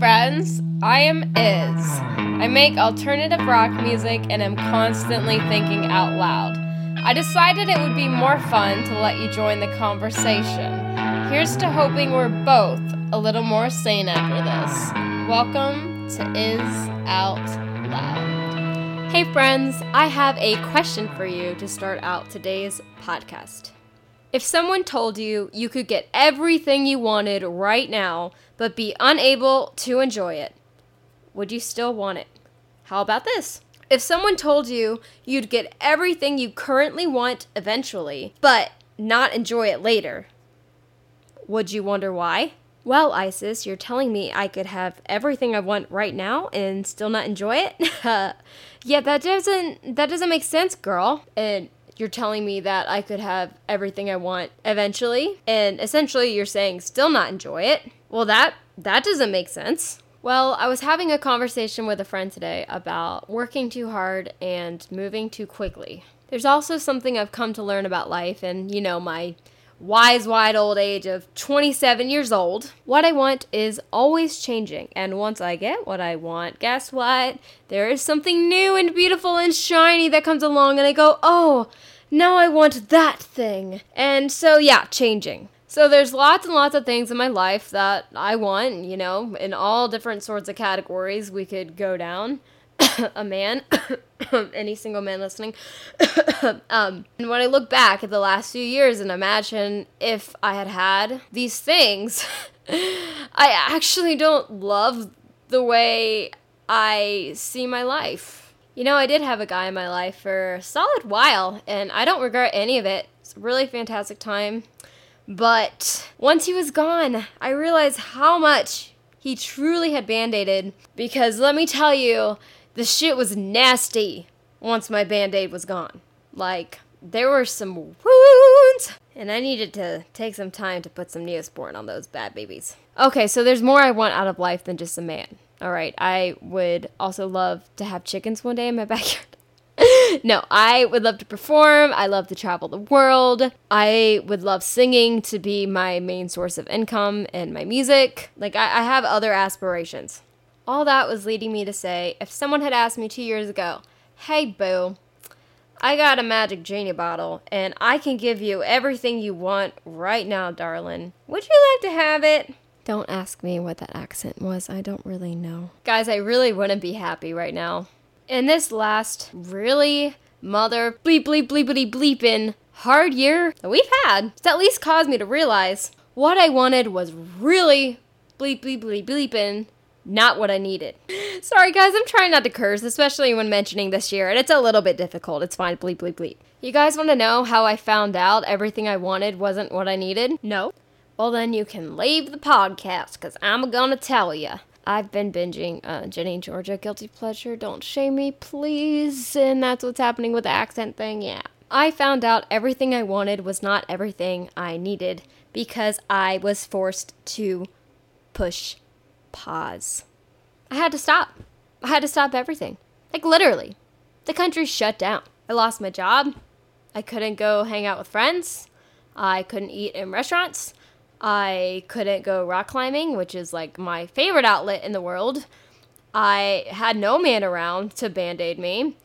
friends. I am Iz. I make alternative rock music and am constantly thinking out loud. I decided it would be more fun to let you join the conversation. Here's to hoping we're both a little more sane after this. Welcome to Iz Out Loud. Hey, friends, I have a question for you to start out today's podcast. If someone told you you could get everything you wanted right now, but be unable to enjoy it, would you still want it? How about this? If someone told you you'd get everything you currently want eventually, but not enjoy it later, would you wonder why? Well, Isis, you're telling me I could have everything I want right now and still not enjoy it? yeah, that doesn't that doesn't make sense, girl. And you're telling me that I could have everything I want eventually, and essentially you're saying still not enjoy it. Well, that that doesn't make sense. Well, I was having a conversation with a friend today about working too hard and moving too quickly. There's also something I've come to learn about life and, you know, my wise, wide old age of 27 years old. What I want is always changing, and once I get what I want, guess what? There is something new and beautiful and shiny that comes along, and I go, oh, now I want that thing. And so, yeah, changing. So there's lots and lots of things in my life that I want, you know, in all different sorts of categories we could go down. a man, any single man listening. um, and when I look back at the last few years and imagine if I had had these things, I actually don't love the way I see my life. You know, I did have a guy in my life for a solid while, and I don't regret any of it. It's a really fantastic time. But once he was gone, I realized how much he truly had band aided. Because let me tell you, the shit was nasty once my band aid was gone. Like, there were some wounds, and I needed to take some time to put some Neosporin on those bad babies. Okay, so there's more I want out of life than just a man. All right. I would also love to have chickens one day in my backyard. no, I would love to perform. I love to travel the world. I would love singing to be my main source of income and my music. Like, I, I have other aspirations. All that was leading me to say if someone had asked me two years ago, hey, boo, I got a magic genie bottle and I can give you everything you want right now, darling, would you like to have it? Don't ask me what that accent was. I don't really know. Guys, I really wouldn't be happy right now. In this last really mother bleep bleep bleepity bleepin' hard year that we've had, it's at least caused me to realize what I wanted was really bleep bleep bleep bleepin' not what I needed. Sorry guys, I'm trying not to curse, especially when mentioning this year, and it's a little bit difficult. It's fine, bleep bleep bleep. You guys want to know how I found out everything I wanted wasn't what I needed? No. Well, then you can leave the podcast because I'm gonna tell you. I've been binging uh, Ginny Georgia Guilty Pleasure. Don't shame me, please. And that's what's happening with the accent thing, yeah. I found out everything I wanted was not everything I needed because I was forced to push pause. I had to stop. I had to stop everything. Like, literally. The country shut down. I lost my job. I couldn't go hang out with friends. I couldn't eat in restaurants. I couldn't go rock climbing, which is like my favorite outlet in the world. I had no man around to band aid me.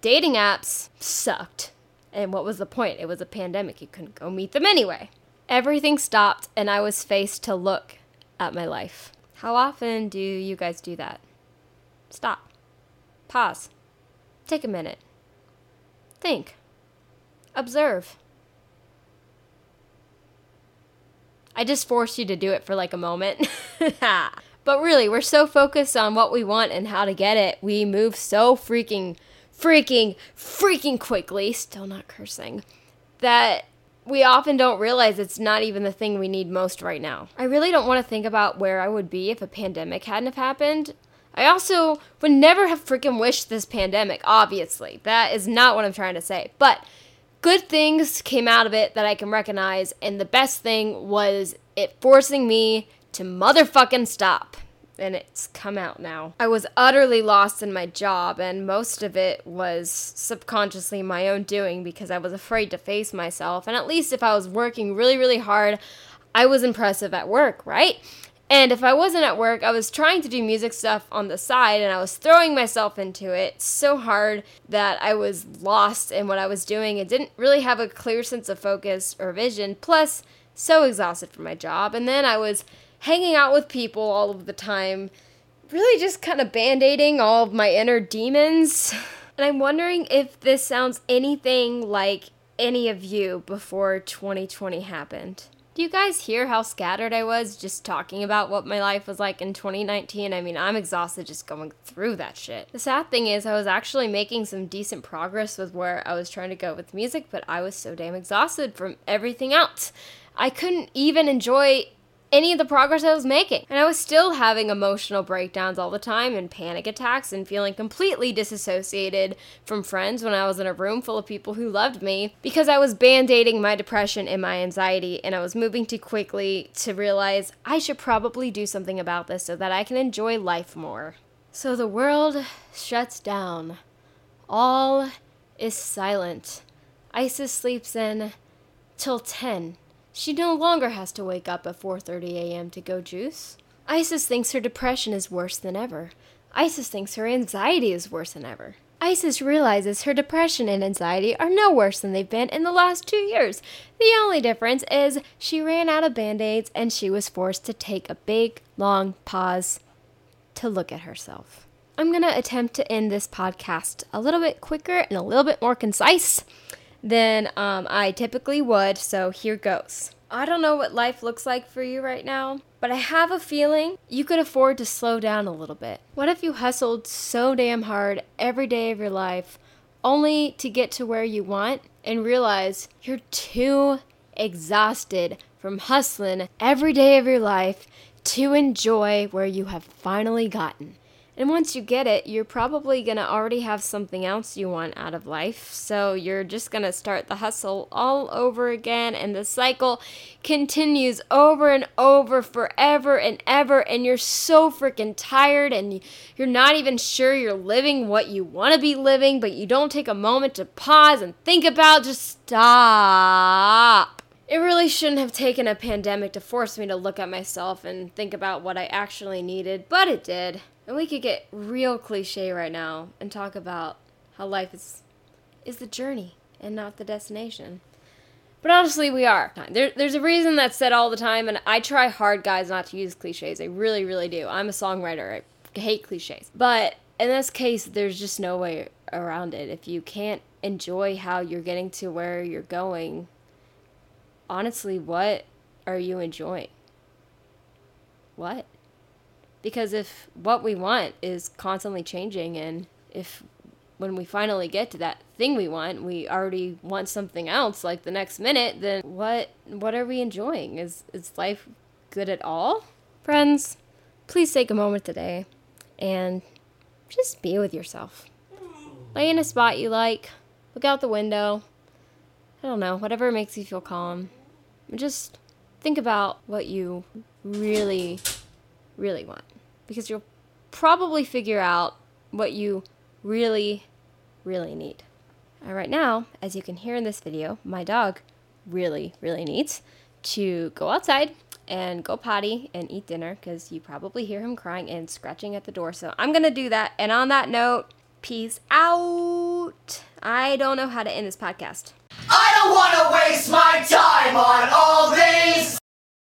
Dating apps sucked. And what was the point? It was a pandemic. You couldn't go meet them anyway. Everything stopped, and I was faced to look at my life. How often do you guys do that? Stop. Pause. Take a minute. Think. Observe. I just forced you to do it for like a moment. but really, we're so focused on what we want and how to get it. We move so freaking, freaking, freaking quickly, still not cursing, that we often don't realize it's not even the thing we need most right now. I really don't want to think about where I would be if a pandemic hadn't have happened. I also would never have freaking wished this pandemic, obviously. That is not what I'm trying to say. But good things came out of it that I can recognize, and the best thing was it forcing me to motherfucking stop. And it's come out now. I was utterly lost in my job, and most of it was subconsciously my own doing because I was afraid to face myself. And at least if I was working really, really hard, I was impressive at work, right? And if I wasn't at work, I was trying to do music stuff on the side and I was throwing myself into it so hard that I was lost in what I was doing and didn't really have a clear sense of focus or vision. Plus, so exhausted from my job. And then I was hanging out with people all of the time, really just kind of band aiding all of my inner demons. And I'm wondering if this sounds anything like any of you before 2020 happened. Do you guys hear how scattered I was just talking about what my life was like in 2019? I mean, I'm exhausted just going through that shit. The sad thing is, I was actually making some decent progress with where I was trying to go with music, but I was so damn exhausted from everything else. I couldn't even enjoy any of the progress I was making. And I was still having emotional breakdowns all the time and panic attacks and feeling completely disassociated from friends when I was in a room full of people who loved me because I was band aiding my depression and my anxiety and I was moving too quickly to realize I should probably do something about this so that I can enjoy life more. So the world shuts down. All is silent. Isis sleeps in till 10 she no longer has to wake up at 4:30 a.m. to go juice. Isis thinks her depression is worse than ever. Isis thinks her anxiety is worse than ever. Isis realizes her depression and anxiety are no worse than they've been in the last two years. The only difference is she ran out of band aids and she was forced to take a big, long pause to look at herself. I'm going to attempt to end this podcast a little bit quicker and a little bit more concise than um, I typically would. So here goes. I don't know what life looks like for you right now, but I have a feeling you could afford to slow down a little bit. What if you hustled so damn hard every day of your life only to get to where you want and realize you're too exhausted from hustling every day of your life to enjoy where you have finally gotten? And once you get it, you're probably going to already have something else you want out of life. So you're just going to start the hustle all over again. And the cycle continues over and over forever and ever. And you're so freaking tired and you're not even sure you're living what you want to be living, but you don't take a moment to pause and think about just stop. It really shouldn't have taken a pandemic to force me to look at myself and think about what I actually needed, but it did. And we could get real cliche right now and talk about how life is is the journey and not the destination. But honestly, we are. There, there's a reason that's said all the time, and I try hard, guys, not to use cliches. I really, really do. I'm a songwriter. I hate cliches. But in this case, there's just no way around it. If you can't enjoy how you're getting to where you're going, honestly, what are you enjoying? What? Because if what we want is constantly changing, and if when we finally get to that thing we want, we already want something else like the next minute, then what what are we enjoying? Is is life good at all? Friends, please take a moment today and just be with yourself. Lay in a spot you like, look out the window. I don't know, whatever makes you feel calm. Just think about what you really, really want because you'll probably figure out what you really, really need. And right now, as you can hear in this video, my dog really, really needs to go outside and go potty and eat dinner because you probably hear him crying and scratching at the door. So I'm going to do that. And on that note, peace out. I don't know how to end this podcast don't wanna waste my time on all these